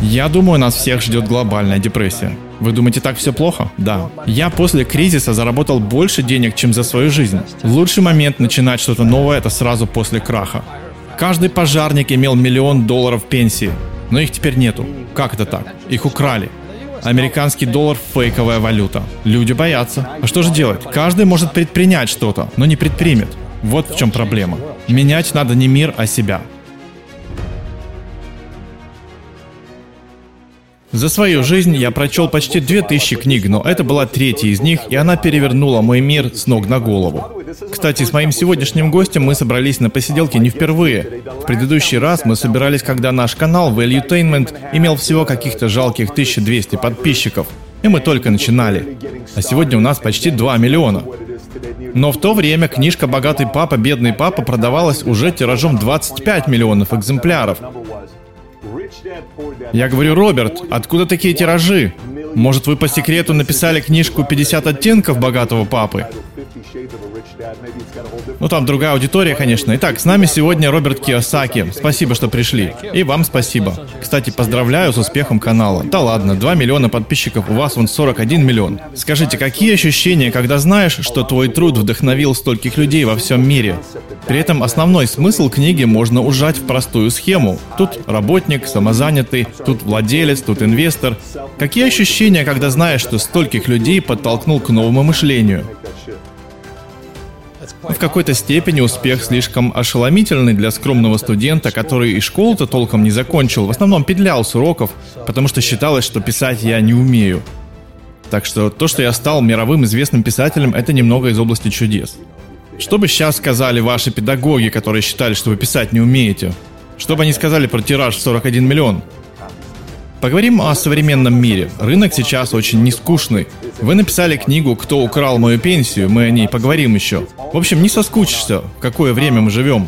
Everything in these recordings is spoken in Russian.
Я думаю, нас всех ждет глобальная депрессия. Вы думаете, так все плохо? Да. Я после кризиса заработал больше денег, чем за свою жизнь. Лучший момент начинать что-то новое – это сразу после краха. Каждый пожарник имел миллион долларов пенсии, но их теперь нету. Как это так? Их украли. Американский доллар – фейковая валюта. Люди боятся. А что же делать? Каждый может предпринять что-то, но не предпримет. Вот в чем проблема. Менять надо не мир, а себя. За свою жизнь я прочел почти 2000 книг, но это была третья из них, и она перевернула мой мир с ног на голову. Кстати, с моим сегодняшним гостем мы собрались на посиделке не впервые. В предыдущий раз мы собирались, когда наш канал Valuetainment имел всего каких-то жалких 1200 подписчиков. И мы только начинали. А сегодня у нас почти 2 миллиона. Но в то время книжка «Богатый папа, бедный папа» продавалась уже тиражом 25 миллионов экземпляров. Я говорю, Роберт, откуда такие тиражи? Может, вы по секрету написали книжку «50 оттенков богатого папы»? Ну там другая аудитория, конечно. Итак, с нами сегодня Роберт Киосаки. Спасибо, что пришли. И вам спасибо. Кстати, поздравляю с успехом канала. Да ладно, 2 миллиона подписчиков, у вас вон 41 миллион. Скажите, какие ощущения, когда знаешь, что твой труд вдохновил стольких людей во всем мире? При этом основной смысл книги можно ужать в простую схему. Тут работник, самозанятый, тут владелец, тут инвестор. Какие ощущения, когда знаешь, что стольких людей подтолкнул к новому мышлению? В какой-то степени успех слишком ошеломительный для скромного студента, который и школу-то толком не закончил, в основном петлял с уроков, потому что считалось, что писать я не умею. Так что то, что я стал мировым известным писателем, это немного из области чудес. Что бы сейчас сказали ваши педагоги, которые считали, что вы писать не умеете? Что бы они сказали про тираж в 41 миллион? Поговорим о современном мире. Рынок сейчас очень нескучный. Вы написали книгу «Кто украл мою пенсию», мы о ней поговорим еще. В общем, не соскучишься, в какое время мы живем.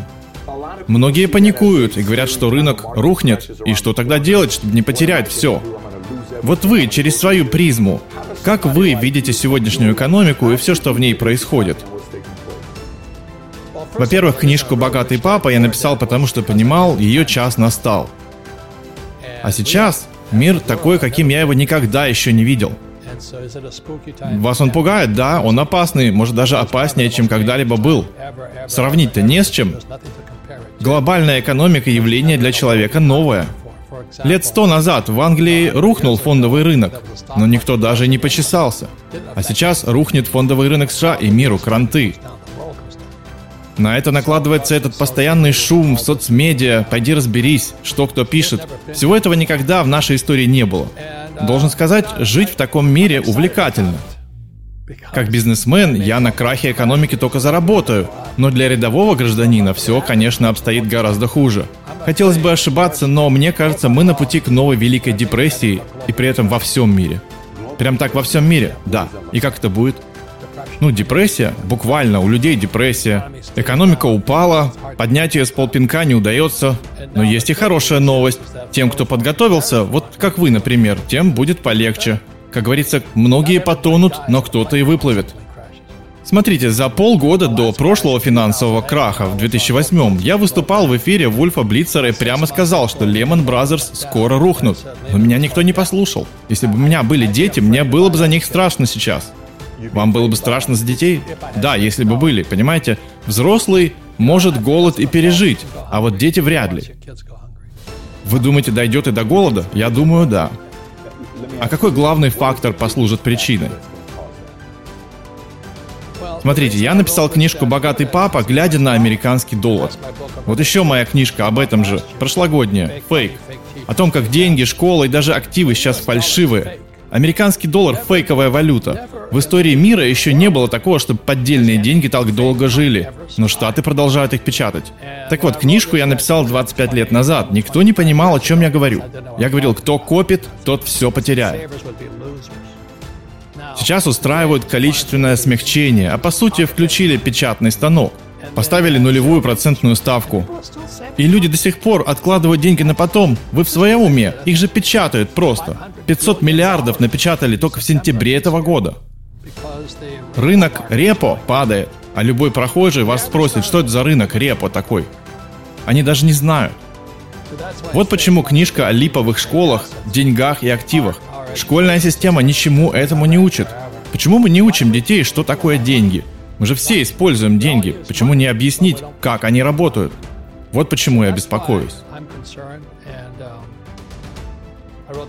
Многие паникуют и говорят, что рынок рухнет, и что тогда делать, чтобы не потерять все. Вот вы, через свою призму, как вы видите сегодняшнюю экономику и все, что в ней происходит? Во-первых, книжку «Богатый папа» я написал, потому что понимал, ее час настал. А сейчас Мир такой, каким я его никогда еще не видел. Вас он пугает, да, он опасный, может даже опаснее, чем когда-либо был. Сравнить-то не с чем. Глобальная экономика явление для человека новое. Лет сто назад в Англии рухнул фондовый рынок, но никто даже не почесался. А сейчас рухнет фондовый рынок США и миру кранты. На это накладывается этот постоянный шум в соцмедиа, пойди разберись, что кто пишет. Всего этого никогда в нашей истории не было. Должен сказать, жить в таком мире увлекательно. Как бизнесмен я на крахе экономики только заработаю, но для рядового гражданина все, конечно, обстоит гораздо хуже. Хотелось бы ошибаться, но мне кажется, мы на пути к новой Великой депрессии и при этом во всем мире. Прям так во всем мире? Да. И как это будет? Ну, депрессия, буквально, у людей депрессия. Экономика упала, поднять ее с полпинка не удается. Но есть и хорошая новость. Тем, кто подготовился, вот как вы, например, тем будет полегче. Как говорится, многие потонут, но кто-то и выплывет. Смотрите, за полгода до прошлого финансового краха в 2008 я выступал в эфире Вульфа Блицера и прямо сказал, что Lehman Brothers скоро рухнут. Но меня никто не послушал. Если бы у меня были дети, мне было бы за них страшно сейчас. Вам было бы страшно за детей? Да, если бы были, понимаете? Взрослый может голод и пережить, а вот дети вряд ли. Вы думаете, дойдет и до голода? Я думаю, да. А какой главный фактор послужит причиной? Смотрите, я написал книжку «Богатый папа», глядя на американский доллар. Вот еще моя книжка об этом же, прошлогодняя, «Фейк». О том, как деньги, школа и даже активы сейчас фальшивые. Американский доллар – фейковая валюта. В истории мира еще не было такого, чтобы поддельные деньги так долго жили. Но Штаты продолжают их печатать. Так вот, книжку я написал 25 лет назад. Никто не понимал, о чем я говорю. Я говорил, кто копит, тот все потеряет. Сейчас устраивают количественное смягчение, а по сути включили печатный станок. Поставили нулевую процентную ставку. И люди до сих пор откладывают деньги на потом. Вы в своем уме? Их же печатают просто. 500 миллиардов напечатали только в сентябре этого года. Рынок репо падает, а любой прохожий вас спросит, что это за рынок репо такой. Они даже не знают. Вот почему книжка о липовых школах, деньгах и активах. Школьная система ничему этому не учит. Почему мы не учим детей, что такое деньги? Мы же все используем деньги. Почему не объяснить, как они работают? Вот почему я беспокоюсь.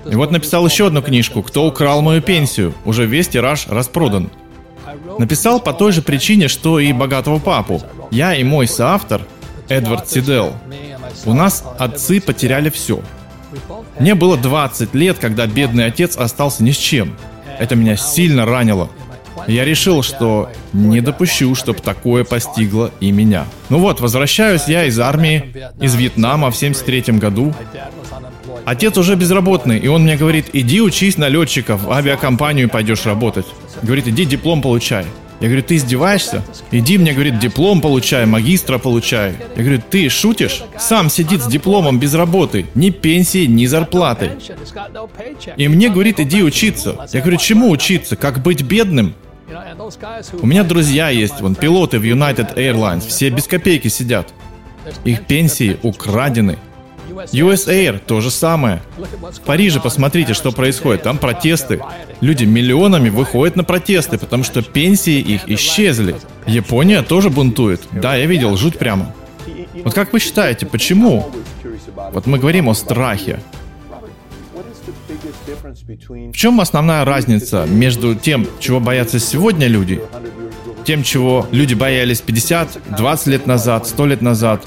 И вот написал еще одну книжку «Кто украл мою пенсию?» Уже весь тираж распродан. Написал по той же причине, что и «Богатого папу». Я и мой соавтор, Эдвард Сидел, у нас отцы потеряли все. Мне было 20 лет, когда бедный отец остался ни с чем. Это меня сильно ранило. Я решил, что не допущу, чтобы такое постигло и меня. Ну вот, возвращаюсь я из армии, из Вьетнама в 73 году. Отец уже безработный, и он мне говорит, иди учись на летчика, в авиакомпанию пойдешь работать. Говорит, иди диплом получай. Я говорю, ты издеваешься? Иди, мне говорит, диплом получай, магистра получай. Я говорю, ты шутишь? Сам сидит с дипломом без работы, ни пенсии, ни зарплаты. И мне говорит, иди учиться. Я говорю, чему учиться? Как быть бедным? У меня друзья есть, вон, пилоты в United Airlines, все без копейки сидят. Их пенсии украдены. US Air то же самое. В Париже посмотрите, что происходит. Там протесты. Люди миллионами выходят на протесты, потому что пенсии их исчезли. Япония тоже бунтует. Да, я видел, жуть прямо. Вот как вы считаете, почему? Вот мы говорим о страхе. В чем основная разница между тем, чего боятся сегодня люди, тем, чего люди боялись 50, 20 лет назад, 100 лет назад?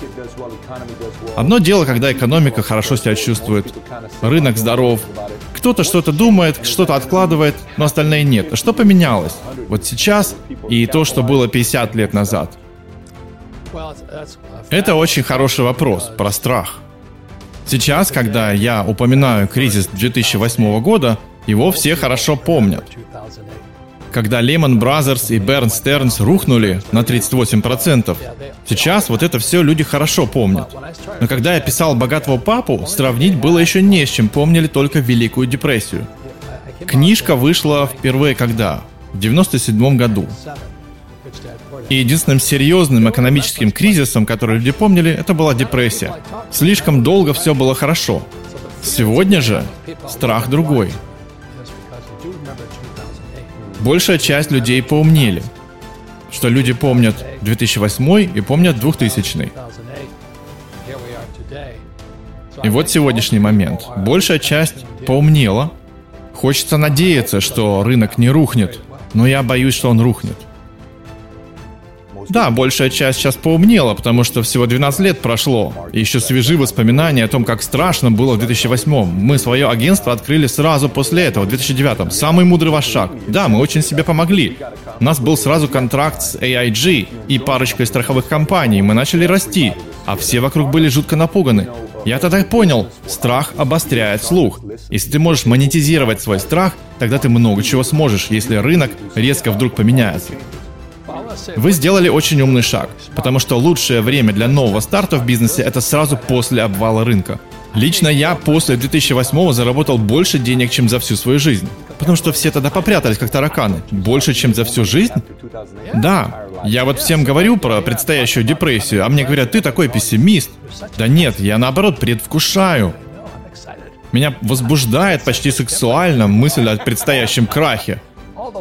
Одно дело, когда экономика хорошо себя чувствует, рынок здоров, кто-то что-то думает, что-то откладывает, но остальные нет. Что поменялось? Вот сейчас и то, что было 50 лет назад. Это очень хороший вопрос про страх. Сейчас, когда я упоминаю кризис 2008 года, его все хорошо помнят. Когда Lehman Brothers и Bear Stearns рухнули на 38%, сейчас вот это все люди хорошо помнят. Но когда я писал «Богатого папу», сравнить было еще не с чем, помнили только Великую депрессию. Книжка вышла впервые когда? В 97 году. И единственным серьезным экономическим кризисом, который люди помнили, это была депрессия. Слишком долго все было хорошо. Сегодня же страх другой. Большая часть людей поумнели. Что люди помнят 2008 и помнят 2000. И вот сегодняшний момент. Большая часть поумнела. Хочется надеяться, что рынок не рухнет, но я боюсь, что он рухнет. Да, большая часть сейчас поумнела, потому что всего 12 лет прошло. И еще свежи воспоминания о том, как страшно было в 2008 Мы свое агентство открыли сразу после этого, в 2009 Самый мудрый ваш шаг. Да, мы очень себе помогли. У нас был сразу контракт с AIG и парочкой страховых компаний. Мы начали расти, а все вокруг были жутко напуганы. Я тогда понял, страх обостряет слух. Если ты можешь монетизировать свой страх, тогда ты много чего сможешь, если рынок резко вдруг поменяется. Вы сделали очень умный шаг, потому что лучшее время для нового старта в бизнесе это сразу после обвала рынка. Лично я после 2008 заработал больше денег, чем за всю свою жизнь. Потому что все тогда попрятались, как тараканы. Больше, чем за всю жизнь? Да. Я вот всем говорю про предстоящую депрессию, а мне говорят, ты такой пессимист. Да нет, я наоборот предвкушаю. Меня возбуждает почти сексуально мысль о предстоящем крахе.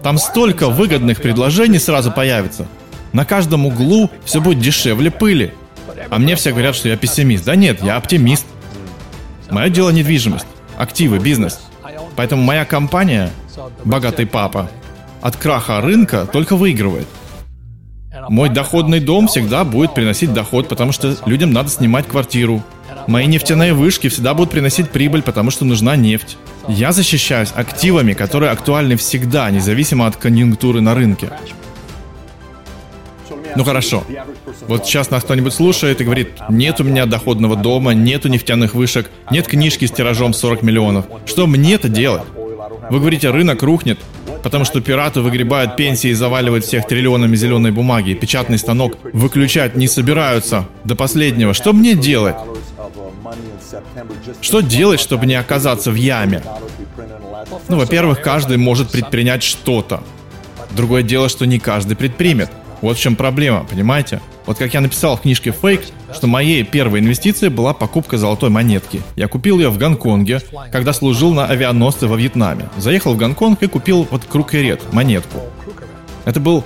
Там столько выгодных предложений сразу появится. На каждом углу все будет дешевле пыли. А мне все говорят, что я пессимист. Да нет, я оптимист. Мое дело недвижимость, активы, бизнес. Поэтому моя компания, богатый папа, от краха рынка только выигрывает. Мой доходный дом всегда будет приносить доход, потому что людям надо снимать квартиру. Мои нефтяные вышки всегда будут приносить прибыль, потому что нужна нефть. Я защищаюсь активами, которые актуальны всегда, независимо от конъюнктуры на рынке. Ну хорошо. Вот сейчас нас кто-нибудь слушает и говорит, нет у меня доходного дома, нету нефтяных вышек, нет книжки с тиражом 40 миллионов. Что мне-то делать? Вы говорите, рынок рухнет, потому что пираты выгребают пенсии и заваливают всех триллионами зеленой бумаги. Печатный станок выключать не собираются до последнего. Что мне делать? Что делать, чтобы не оказаться в яме? Ну, во-первых, каждый может предпринять что-то. Другое дело, что не каждый предпримет. Вот в чем проблема, понимаете? Вот как я написал в книжке «Фейк», что моей первой инвестицией была покупка золотой монетки. Я купил ее в Гонконге, когда служил на авианосце во Вьетнаме. Заехал в Гонконг и купил вот Крукерет, монетку. Это был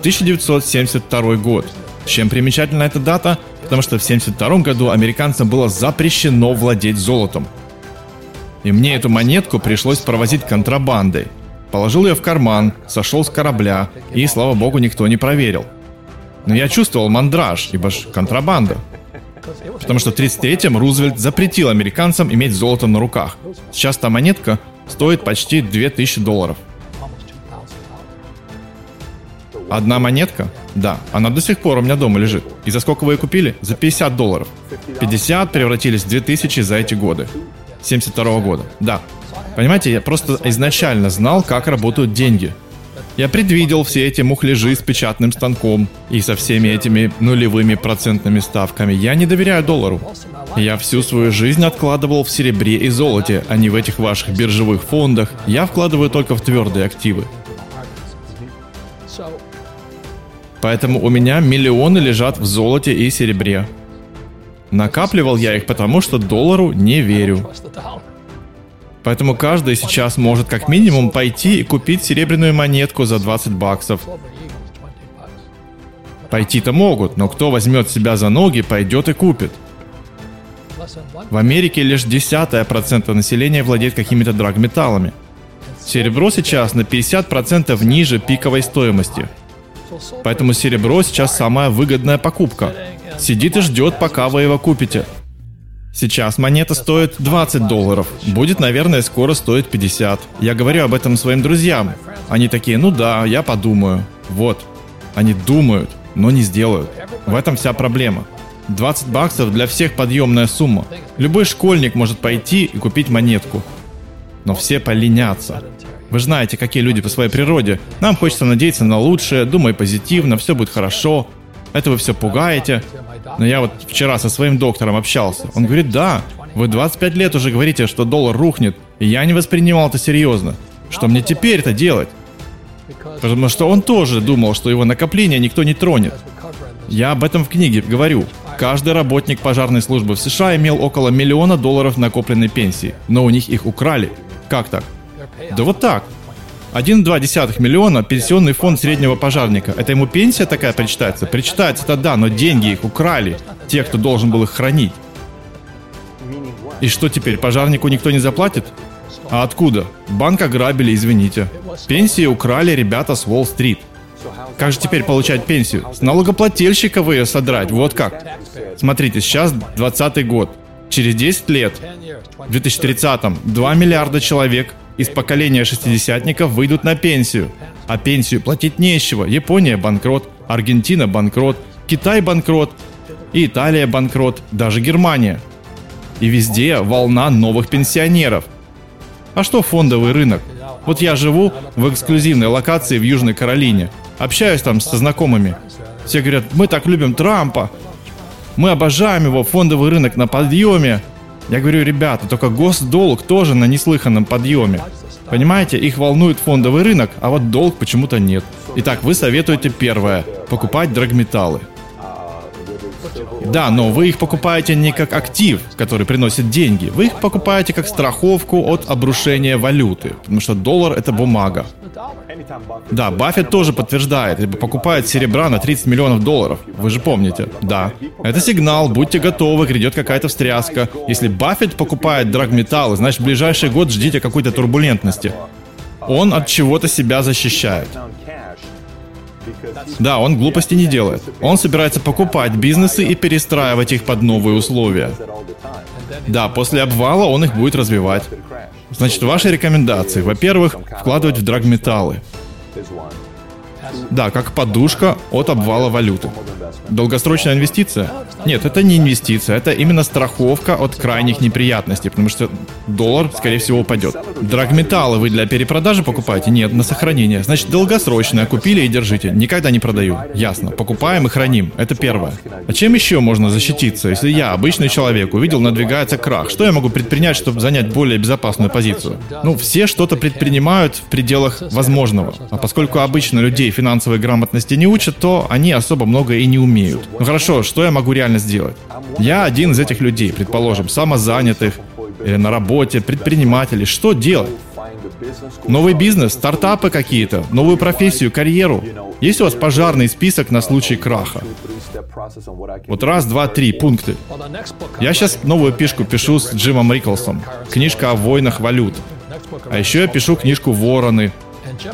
1972 год. Чем примечательна эта дата? Потому что в 1972 году американцам было запрещено владеть золотом. И мне эту монетку пришлось провозить контрабандой. Положил ее в карман, сошел с корабля, и, слава богу, никто не проверил. Но я чувствовал мандраж, ибо ж контрабанда. Потому что в 33-м Рузвельт запретил американцам иметь золото на руках. Сейчас та монетка стоит почти 2000 долларов. Одна монетка? Да, она до сих пор у меня дома лежит. И за сколько вы ее купили? За 50 долларов. 50 превратились в 2000 за эти годы. 72 года. Да. Понимаете, я просто изначально знал, как работают деньги. Я предвидел все эти мухляжи с печатным станком и со всеми этими нулевыми процентными ставками. Я не доверяю доллару. Я всю свою жизнь откладывал в серебре и золоте, а не в этих ваших биржевых фондах. Я вкладываю только в твердые активы. Поэтому у меня миллионы лежат в золоте и серебре. Накапливал я их потому, что доллару не верю. Поэтому каждый сейчас может как минимум пойти и купить серебряную монетку за 20 баксов. Пойти-то могут, но кто возьмет себя за ноги, пойдет и купит. В Америке лишь десятая процента населения владеет какими-то драгметаллами. Серебро сейчас на 50% ниже пиковой стоимости. Поэтому серебро сейчас самая выгодная покупка. Сидит и ждет, пока вы его купите. Сейчас монета стоит 20 долларов. Будет, наверное, скоро стоить 50. Я говорю об этом своим друзьям. Они такие, ну да, я подумаю. Вот. Они думают, но не сделают. В этом вся проблема. 20 баксов для всех подъемная сумма. Любой школьник может пойти и купить монетку. Но все поленятся. Вы знаете, какие люди по своей природе. Нам хочется надеяться на лучшее, думай позитивно, все будет хорошо. Это вы все пугаете. Но я вот вчера со своим доктором общался. Он говорит, да, вы 25 лет уже говорите, что доллар рухнет, и я не воспринимал это серьезно. Что мне теперь это делать? Потому что он тоже думал, что его накопление никто не тронет. Я об этом в книге говорю. Каждый работник пожарной службы в США имел около миллиона долларов накопленной пенсии, но у них их украли. Как так? Да вот так. 1,2 миллиона пенсионный фонд среднего пожарника. Это ему пенсия такая причитается? Причитается-то да, но деньги их украли. Те, кто должен был их хранить. И что теперь, пожарнику никто не заплатит? А откуда? Банк ограбили, извините. Пенсии украли ребята с Уолл-стрит. Как же теперь получать пенсию? С налогоплательщика вы ее содрать, вот как. Смотрите, сейчас 20 год. Через 10 лет, в 2030-м, 2 миллиарда человек из поколения шестидесятников выйдут на пенсию. А пенсию платить нечего. Япония банкрот, Аргентина банкрот, Китай банкрот, Италия банкрот, даже Германия. И везде волна новых пенсионеров. А что фондовый рынок? Вот я живу в эксклюзивной локации в Южной Каролине. Общаюсь там со знакомыми. Все говорят, мы так любим Трампа. Мы обожаем его, фондовый рынок на подъеме. Я говорю, ребята, только госдолг тоже на неслыханном подъеме. Понимаете, их волнует фондовый рынок, а вот долг почему-то нет. Итак, вы советуете первое – покупать драгметаллы. Да, но вы их покупаете не как актив, который приносит деньги. Вы их покупаете как страховку от обрушения валюты, потому что доллар это бумага. Да, Баффет тоже подтверждает, либо покупает серебра на 30 миллионов долларов. Вы же помните. Да. Это сигнал, будьте готовы, грядет какая-то встряска. Если Баффет покупает драгметаллы, значит в ближайший год ждите какой-то турбулентности. Он от чего-то себя защищает. Да, он глупости не делает. Он собирается покупать бизнесы и перестраивать их под новые условия. Да, после обвала он их будет развивать. Значит, ваши рекомендации. Во-первых, вкладывать в драгметаллы. Да, как подушка от обвала валюты. Долгосрочная инвестиция? Нет, это не инвестиция, это именно страховка от крайних неприятностей, потому что доллар, скорее всего, упадет. Драгметаллы вы для перепродажи покупаете? Нет, на сохранение. Значит, долгосрочное. Купили и держите. Никогда не продаю. Ясно. Покупаем и храним. Это первое. А чем еще можно защититься, если я, обычный человек, увидел, надвигается крах? Что я могу предпринять, чтобы занять более безопасную позицию? Ну, все что-то предпринимают в пределах возможного. А поскольку обычно людей финансовой грамотности не учат, то они особо много и не умеют. Ну хорошо, что я могу реально сделать? Я один из этих людей, предположим, самозанятых, или на работе, предприниматели. Что делать? Новый бизнес, стартапы какие-то, новую профессию, карьеру. Есть у вас пожарный список на случай краха? Вот раз, два, три пункты. Я сейчас новую пишку пишу с Джимом Риклсом. Книжка о войнах валют. А еще я пишу книжку «Вороны».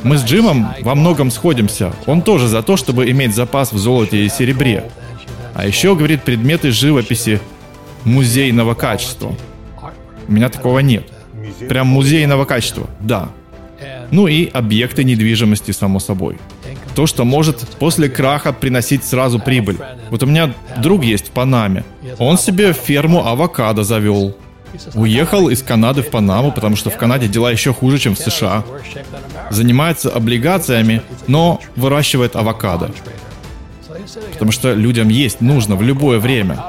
Мы с Джимом во многом сходимся. Он тоже за то, чтобы иметь запас в золоте и серебре. А еще, говорит, предметы живописи музейного качества. У меня такого нет. Прям музейного качества, да. Ну и объекты недвижимости, само собой. То, что может после краха приносить сразу прибыль. Вот у меня друг есть в Панаме. Он себе ферму авокадо завел. Уехал из Канады в Панаму, потому что в Канаде дела еще хуже, чем в США. Занимается облигациями, но выращивает авокадо. Потому что людям есть нужно в любое время.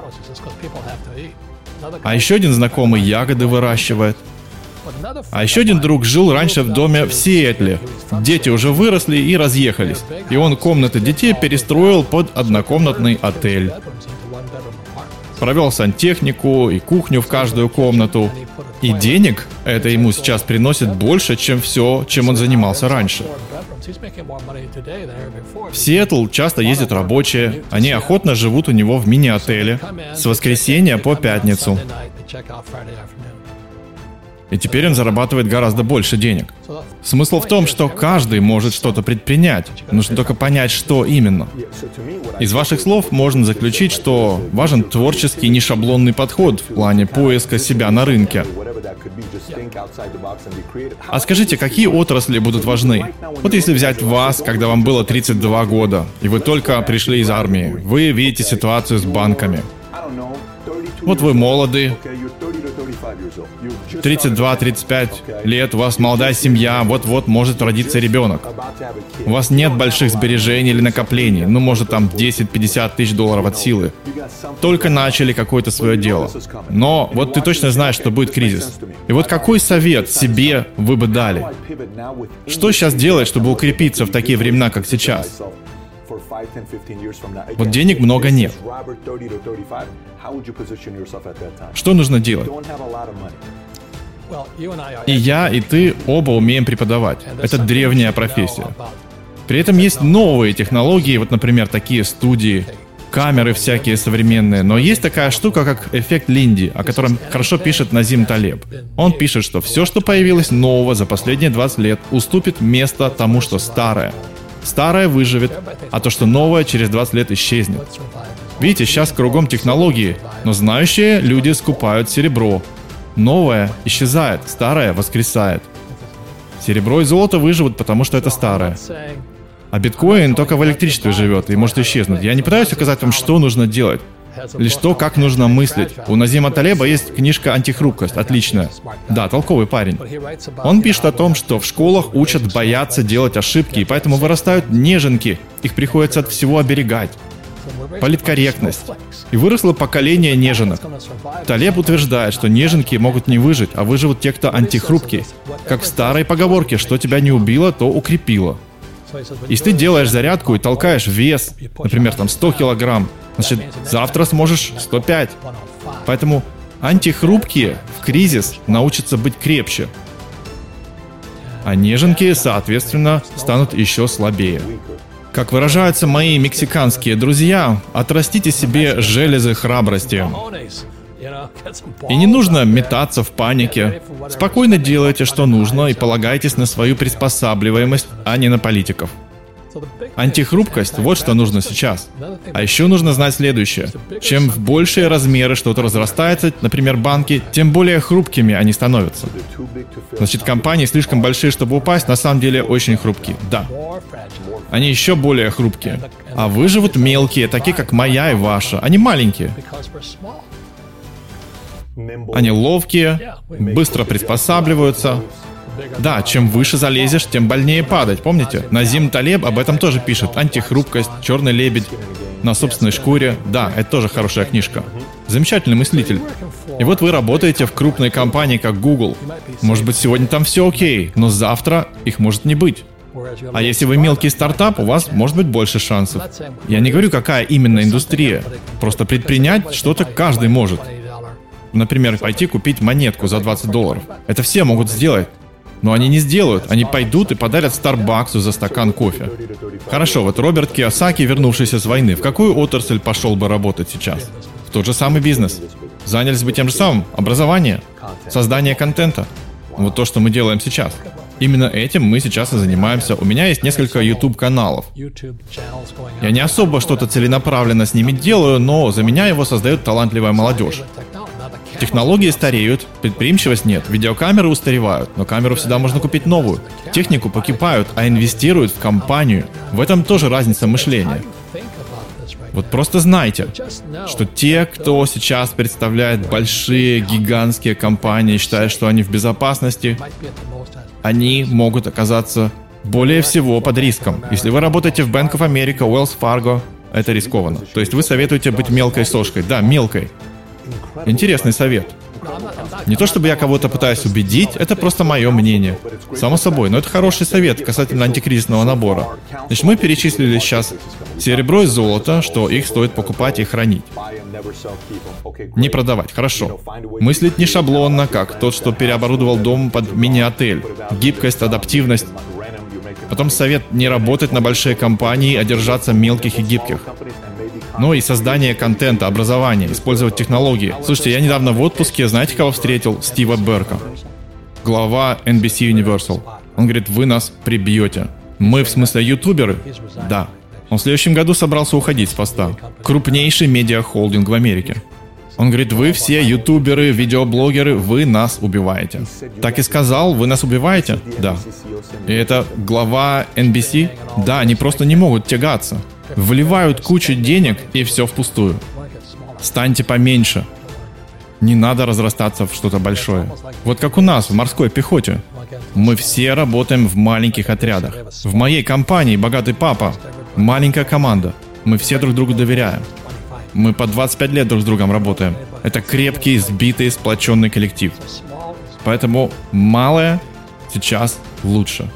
А еще один знакомый ягоды выращивает. А еще один друг жил раньше в доме в Сиэтле. Дети уже выросли и разъехались. И он комнаты детей перестроил под однокомнатный отель. Провел сантехнику и кухню в каждую комнату. И денег это ему сейчас приносит больше, чем все, чем он занимался раньше. В Сиэтл часто ездят рабочие, они охотно живут у него в мини-отеле с воскресенья по пятницу. И теперь он зарабатывает гораздо больше денег. Смысл в том, что каждый может что-то предпринять. Нужно только понять, что именно. Из ваших слов можно заключить, что важен творческий нешаблонный подход в плане поиска себя на рынке. А скажите, какие отрасли будут важны? Вот если взять вас, когда вам было 32 года, и вы только пришли из армии, вы видите ситуацию с банками. Вот вы молоды, 32-35 лет, у вас молодая семья, вот-вот может родиться ребенок. У вас нет больших сбережений или накоплений, ну, может, там 10-50 тысяч долларов от силы. Только начали какое-то свое дело. Но вот ты точно знаешь, что будет кризис. И вот какой совет себе вы бы дали? Что сейчас делать, чтобы укрепиться в такие времена, как сейчас? Вот денег много нет. Что нужно делать? И я, и ты оба умеем преподавать. Это древняя профессия. При этом есть новые технологии, вот, например, такие студии, камеры всякие современные, но есть такая штука, как эффект Линди, о котором хорошо пишет Назим Талеб. Он пишет, что все, что появилось нового за последние 20 лет, уступит место тому, что старое. Старое выживет, а то, что новое, через 20 лет исчезнет. Видите, сейчас кругом технологии, но знающие люди скупают серебро. Новое исчезает, старое воскресает. Серебро и золото выживут, потому что это старое. А биткоин только в электричестве живет и может исчезнуть. Я не пытаюсь указать вам, что нужно делать. Лишь то, как нужно мыслить. У Назима Талеба есть книжка «Антихрупкость», отличная. Да, толковый парень. Он пишет о том, что в школах учат бояться делать ошибки, и поэтому вырастают неженки. Их приходится от всего оберегать. Политкорректность. И выросло поколение неженок. Талеб утверждает, что неженки могут не выжить, а выживут те, кто антихрупкий. Как в старой поговорке, что тебя не убило, то укрепило. Если ты делаешь зарядку и толкаешь вес, например, там 100 килограмм, значит, завтра сможешь 105. Поэтому антихрупкие в кризис научатся быть крепче. А неженки, соответственно, станут еще слабее. Как выражаются мои мексиканские друзья, отрастите себе железы храбрости. И не нужно метаться в панике. Спокойно делайте, что нужно, и полагайтесь на свою приспосабливаемость, а не на политиков. Антихрупкость – вот что нужно сейчас. А еще нужно знать следующее. Чем в большие размеры что-то разрастается, например, банки, тем более хрупкими они становятся. Значит, компании слишком большие, чтобы упасть, на самом деле очень хрупкие. Да. Они еще более хрупкие. А выживут мелкие, такие как моя и ваша. Они маленькие. Они ловкие, быстро приспосабливаются, Да, чем выше залезешь, тем больнее падать, помните? Назим Талеб об этом тоже пишет. Антихрупкость, черный лебедь на собственной шкуре. Да, это тоже хорошая книжка. Замечательный мыслитель. И вот вы работаете в крупной компании, как Google. Может быть, сегодня там все окей, но завтра их может не быть. А если вы мелкий стартап, у вас может быть больше шансов. Я не говорю, какая именно индустрия. Просто предпринять что-то каждый может. Например, пойти купить монетку за 20 долларов. Это все могут сделать. Но они не сделают. Они пойдут и подарят Старбаксу за стакан кофе. Хорошо, вот Роберт Киосаки, вернувшийся с войны, в какую отрасль пошел бы работать сейчас? В тот же самый бизнес. Занялись бы тем же самым. Образование. Создание контента. Вот то, что мы делаем сейчас. Именно этим мы сейчас и занимаемся. У меня есть несколько YouTube-каналов. Я не особо что-то целенаправленно с ними делаю, но за меня его создает талантливая молодежь. Технологии стареют, предприимчивость нет, видеокамеры устаревают, но камеру всегда можно купить новую. Технику покупают, а инвестируют в компанию. В этом тоже разница мышления. Вот просто знайте, что те, кто сейчас представляет большие, гигантские компании, считая, что они в безопасности, они могут оказаться более всего под риском. Если вы работаете в Bank of America, Wells Fargo, это рискованно. То есть вы советуете быть мелкой сошкой. Да, мелкой. Интересный совет. Не то чтобы я кого-то пытаюсь убедить, это просто мое мнение. Само собой, но это хороший совет касательно антикризисного набора. Значит, мы перечислили сейчас серебро и золото, что их стоит покупать и хранить. Не продавать, хорошо. Мыслить не шаблонно, как тот, что переоборудовал дом под мини-отель. Гибкость, адаптивность. Потом совет не работать на большие компании, а держаться мелких и гибких но и создание контента, образование, использовать технологии. Слушайте, я недавно в отпуске, знаете, кого встретил? Стива Берка, глава NBC Universal. Он говорит, вы нас прибьете. Мы, в смысле, ютуберы? Да. Он в следующем году собрался уходить с поста. Крупнейший медиахолдинг в Америке. Он говорит, вы все ютуберы, видеоблогеры, вы нас убиваете. Так и сказал, вы нас убиваете? Да. И это глава NBC? Да, они просто не могут тягаться. Вливают кучу денег и все впустую. Станьте поменьше. Не надо разрастаться в что-то большое. Вот как у нас в морской пехоте. Мы все работаем в маленьких отрядах. В моей компании «Богатый папа» маленькая команда. Мы все друг другу доверяем. Мы по 25 лет друг с другом работаем. Это крепкий, сбитый, сплоченный коллектив. Поэтому малое сейчас лучше.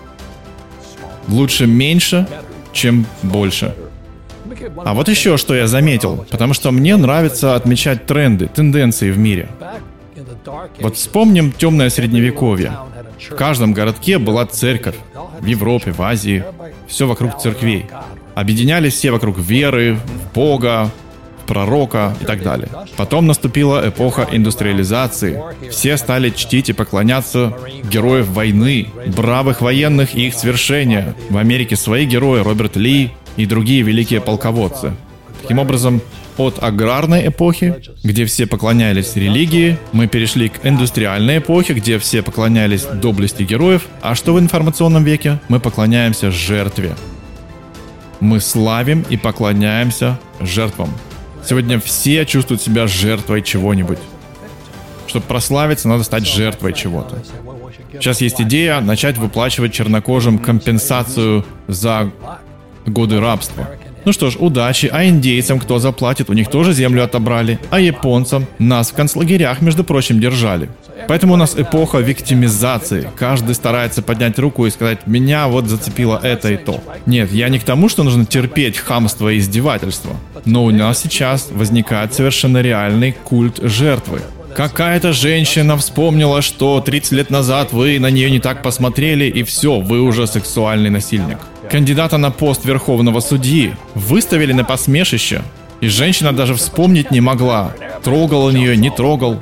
Лучше меньше, чем больше. А вот еще что я заметил, потому что мне нравится отмечать тренды, тенденции в мире. Вот вспомним темное средневековье. В каждом городке была церковь. В Европе, в Азии. Все вокруг церквей. Объединялись все вокруг веры, Бога, пророка и так далее. Потом наступила эпоха индустриализации. Все стали чтить и поклоняться героев войны, бравых военных и их свершения. В Америке свои герои Роберт Ли, и другие великие полководцы. Таким образом, от аграрной эпохи, где все поклонялись религии, мы перешли к индустриальной эпохе, где все поклонялись доблести героев, а что в информационном веке? Мы поклоняемся жертве. Мы славим и поклоняемся жертвам. Сегодня все чувствуют себя жертвой чего-нибудь. Чтобы прославиться, надо стать жертвой чего-то. Сейчас есть идея начать выплачивать чернокожим компенсацию за годы рабства. Ну что ж, удачи, а индейцам кто заплатит, у них тоже землю отобрали, а японцам нас в концлагерях, между прочим, держали. Поэтому у нас эпоха виктимизации. Каждый старается поднять руку и сказать, меня вот зацепило это и то. Нет, я не к тому, что нужно терпеть хамство и издевательство. Но у нас сейчас возникает совершенно реальный культ жертвы. Какая-то женщина вспомнила, что 30 лет назад вы на нее не так посмотрели, и все, вы уже сексуальный насильник. Кандидата на пост верховного судьи выставили на посмешище, и женщина даже вспомнить не могла, трогал он ее, не трогал.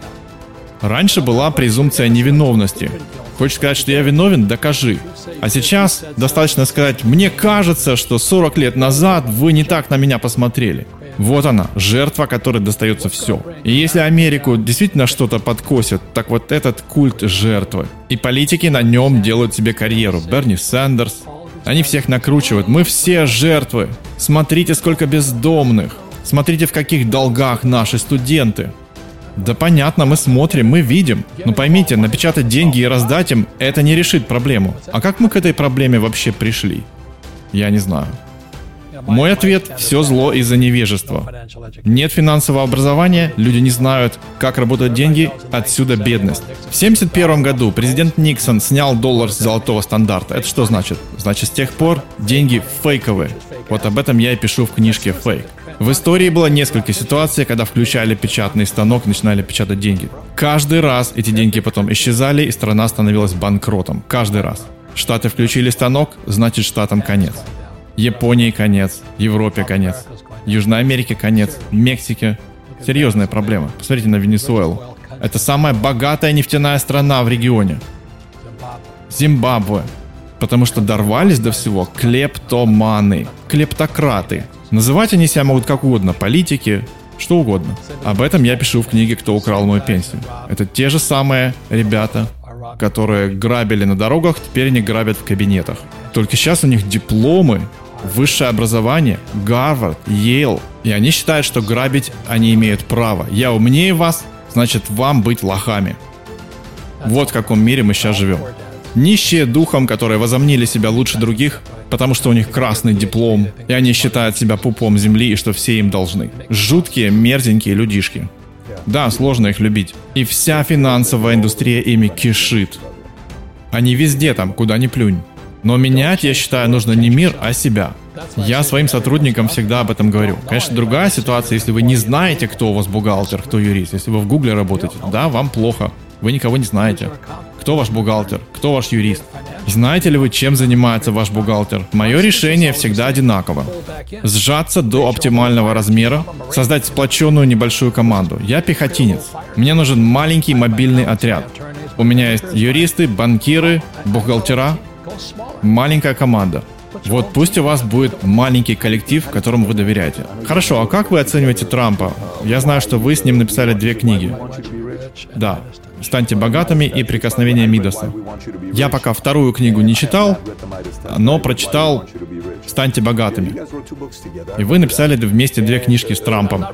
Раньше была презумпция невиновности. Хочешь сказать, что я виновен? Докажи. А сейчас достаточно сказать, мне кажется, что 40 лет назад вы не так на меня посмотрели. Вот она, жертва, которой достается все. И если Америку действительно что-то подкосит, так вот этот культ жертвы. И политики на нем делают себе карьеру. Берни Сандерс, они всех накручивают. Мы все жертвы. Смотрите, сколько бездомных. Смотрите, в каких долгах наши студенты. Да понятно, мы смотрим, мы видим. Но поймите, напечатать деньги и раздать им, это не решит проблему. А как мы к этой проблеме вообще пришли? Я не знаю. Мой ответ – все зло из-за невежества. Нет финансового образования, люди не знают, как работают деньги, отсюда бедность. В 1971 году президент Никсон снял доллар с золотого стандарта. Это что значит? Значит, с тех пор деньги фейковые. Вот об этом я и пишу в книжке «Фейк». В истории было несколько ситуаций, когда включали печатный станок и начинали печатать деньги. Каждый раз эти деньги потом исчезали, и страна становилась банкротом. Каждый раз. Штаты включили станок, значит штатам конец. Японии конец, Европе конец, Южной Америке конец, Мексике. Серьезная проблема. Посмотрите на Венесуэлу. Это самая богатая нефтяная страна в регионе. Зимбабве. Потому что дорвались до всего клептоманы, клептократы. Называть они себя могут как угодно, политики, что угодно. Об этом я пишу в книге «Кто украл мою пенсию». Это те же самые ребята, которые грабили на дорогах, теперь они грабят в кабинетах. Только сейчас у них дипломы высшее образование, Гарвард, Йейл. И они считают, что грабить они имеют право. Я умнее вас, значит вам быть лохами. Вот в каком мире мы сейчас живем. Нищие духом, которые возомнили себя лучше других, потому что у них красный диплом, и они считают себя пупом земли и что все им должны. Жуткие, мерзенькие людишки. Да, сложно их любить. И вся финансовая индустрия ими кишит. Они везде там, куда ни плюнь. Но менять, я считаю, нужно не мир, а себя. Я своим сотрудникам всегда об этом говорю. Конечно, другая ситуация, если вы не знаете, кто у вас бухгалтер, кто юрист. Если вы в Гугле работаете, да, вам плохо. Вы никого не знаете. Кто ваш бухгалтер? Кто ваш юрист? Знаете ли вы, чем занимается ваш бухгалтер? Мое решение всегда одинаково. Сжаться до оптимального размера, создать сплоченную небольшую команду. Я пехотинец. Мне нужен маленький мобильный отряд. У меня есть юристы, банкиры, бухгалтера, маленькая команда. Вот пусть у вас будет маленький коллектив, которому вы доверяете. Хорошо, а как вы оцениваете Трампа? Я знаю, что вы с ним написали две книги. Да. «Станьте богатыми» и «Прикосновение Мидаса». Я пока вторую книгу не читал, но прочитал «Станьте богатыми». И вы написали вместе две книжки с Трампом.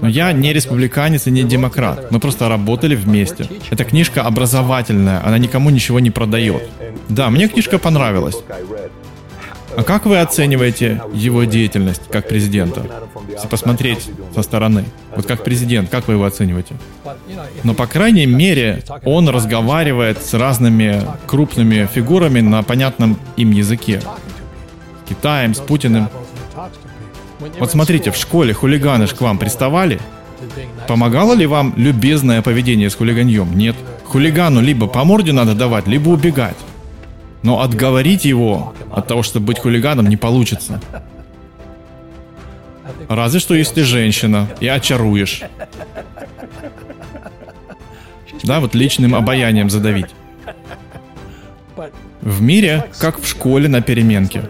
Но я не республиканец и не демократ. Мы просто работали вместе. Эта книжка образовательная, она никому ничего не продает. Да, мне книжка понравилась. А как вы оцениваете его деятельность как президента? Если посмотреть со стороны. Вот как президент, как вы его оцениваете? Но, по крайней мере, он разговаривает с разными крупными фигурами на понятном им языке. С Китаем, с Путиным. Вот смотрите, в школе хулиганы ж к вам приставали? Помогало ли вам любезное поведение с хулиганьем? Нет. Хулигану либо по морде надо давать, либо убегать. Но отговорить его от того, чтобы быть хулиганом, не получится. Разве что если женщина и очаруешь. Да, вот личным обаянием задавить. В мире, как в школе на переменке.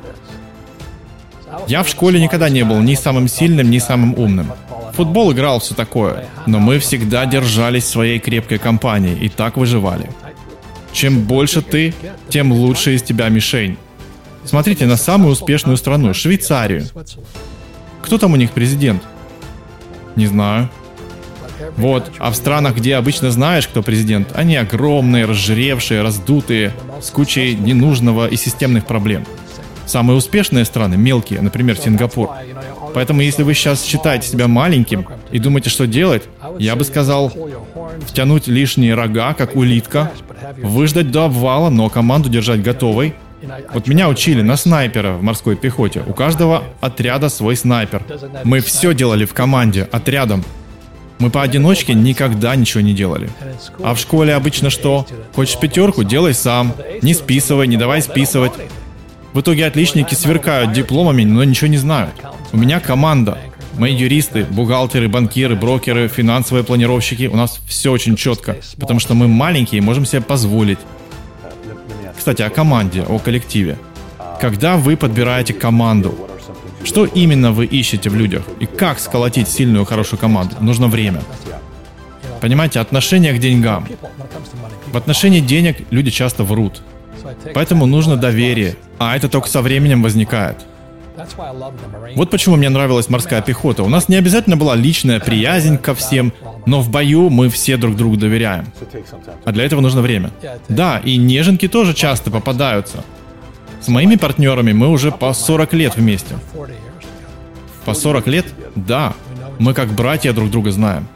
Я в школе никогда не был ни самым сильным, ни самым умным. Футбол играл все такое, но мы всегда держались своей крепкой компанией и так выживали. Чем больше ты, тем лучше из тебя мишень. Смотрите на самую успешную страну, Швейцарию. Кто там у них президент? Не знаю. Вот, а в странах, где обычно знаешь, кто президент, они огромные, разжиревшие, раздутые, с кучей ненужного и системных проблем. Самые успешные страны мелкие, например, Сингапур. Поэтому если вы сейчас считаете себя маленьким и думаете, что делать, я бы сказал, втянуть лишние рога, как улитка, выждать до обвала, но команду держать готовой. Вот меня учили на снайпера в морской пехоте. У каждого отряда свой снайпер. Мы все делали в команде, отрядом. Мы поодиночке никогда ничего не делали. А в школе обычно что? Хочешь пятерку? Делай сам. Не списывай, не давай списывать. В итоге отличники сверкают дипломами, но ничего не знают. У меня команда. Мы юристы, бухгалтеры, банкиры, брокеры, финансовые планировщики. У нас все очень четко, потому что мы маленькие, можем себе позволить. Кстати, о команде, о коллективе. Когда вы подбираете команду, что именно вы ищете в людях? И как сколотить сильную, хорошую команду? Нужно время. Понимаете, отношение к деньгам. В отношении денег люди часто врут. Поэтому нужно доверие. А это только со временем возникает. Вот почему мне нравилась морская пехота. У нас не обязательно была личная приязнь ко всем, но в бою мы все друг другу доверяем. А для этого нужно время. Да, и неженки тоже часто попадаются. С моими партнерами мы уже по 40 лет вместе. По 40 лет? Да. Мы как братья друг друга знаем.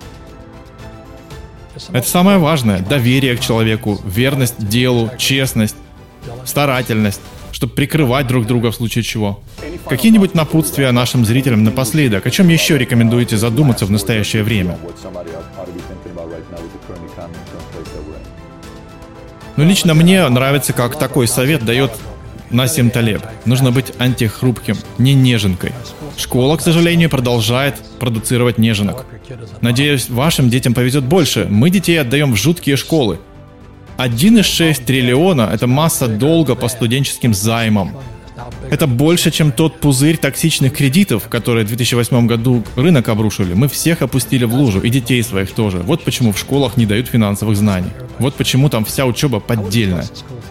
Это самое важное. Доверие к человеку, верность делу, честность, старательность, чтобы прикрывать друг друга в случае чего. Какие-нибудь напутствия нашим зрителям напоследок? О чем еще рекомендуете задуматься в настоящее время? Ну, лично мне нравится, как такой совет дает Насим Талеб. Нужно быть антихрупким, не неженкой. Школа, к сожалению, продолжает продуцировать неженок. Надеюсь, вашим детям повезет больше. Мы детей отдаем в жуткие школы. 1,6 триллиона – это масса долга по студенческим займам. Это больше, чем тот пузырь токсичных кредитов, которые в 2008 году рынок обрушили. Мы всех опустили в лужу, и детей своих тоже. Вот почему в школах не дают финансовых знаний. Вот почему там вся учеба поддельная.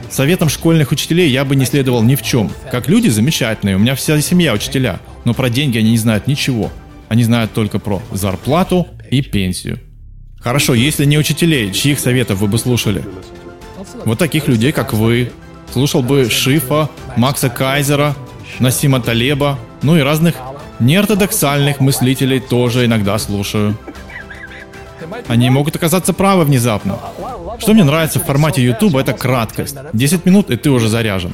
Советом школьных учителей я бы не следовал ни в чем. Как люди замечательные, у меня вся семья учителя. Но про деньги они не знают ничего. Они знают только про зарплату и пенсию. Хорошо, если не учителей, чьих советов вы бы слушали? Вот таких людей, как вы. Слушал бы Шифа, Макса Кайзера, Насима Талеба, ну и разных неортодоксальных мыслителей тоже иногда слушаю. Они могут оказаться правы внезапно. Что мне нравится в формате YouTube, это краткость. 10 минут, и ты уже заряжен.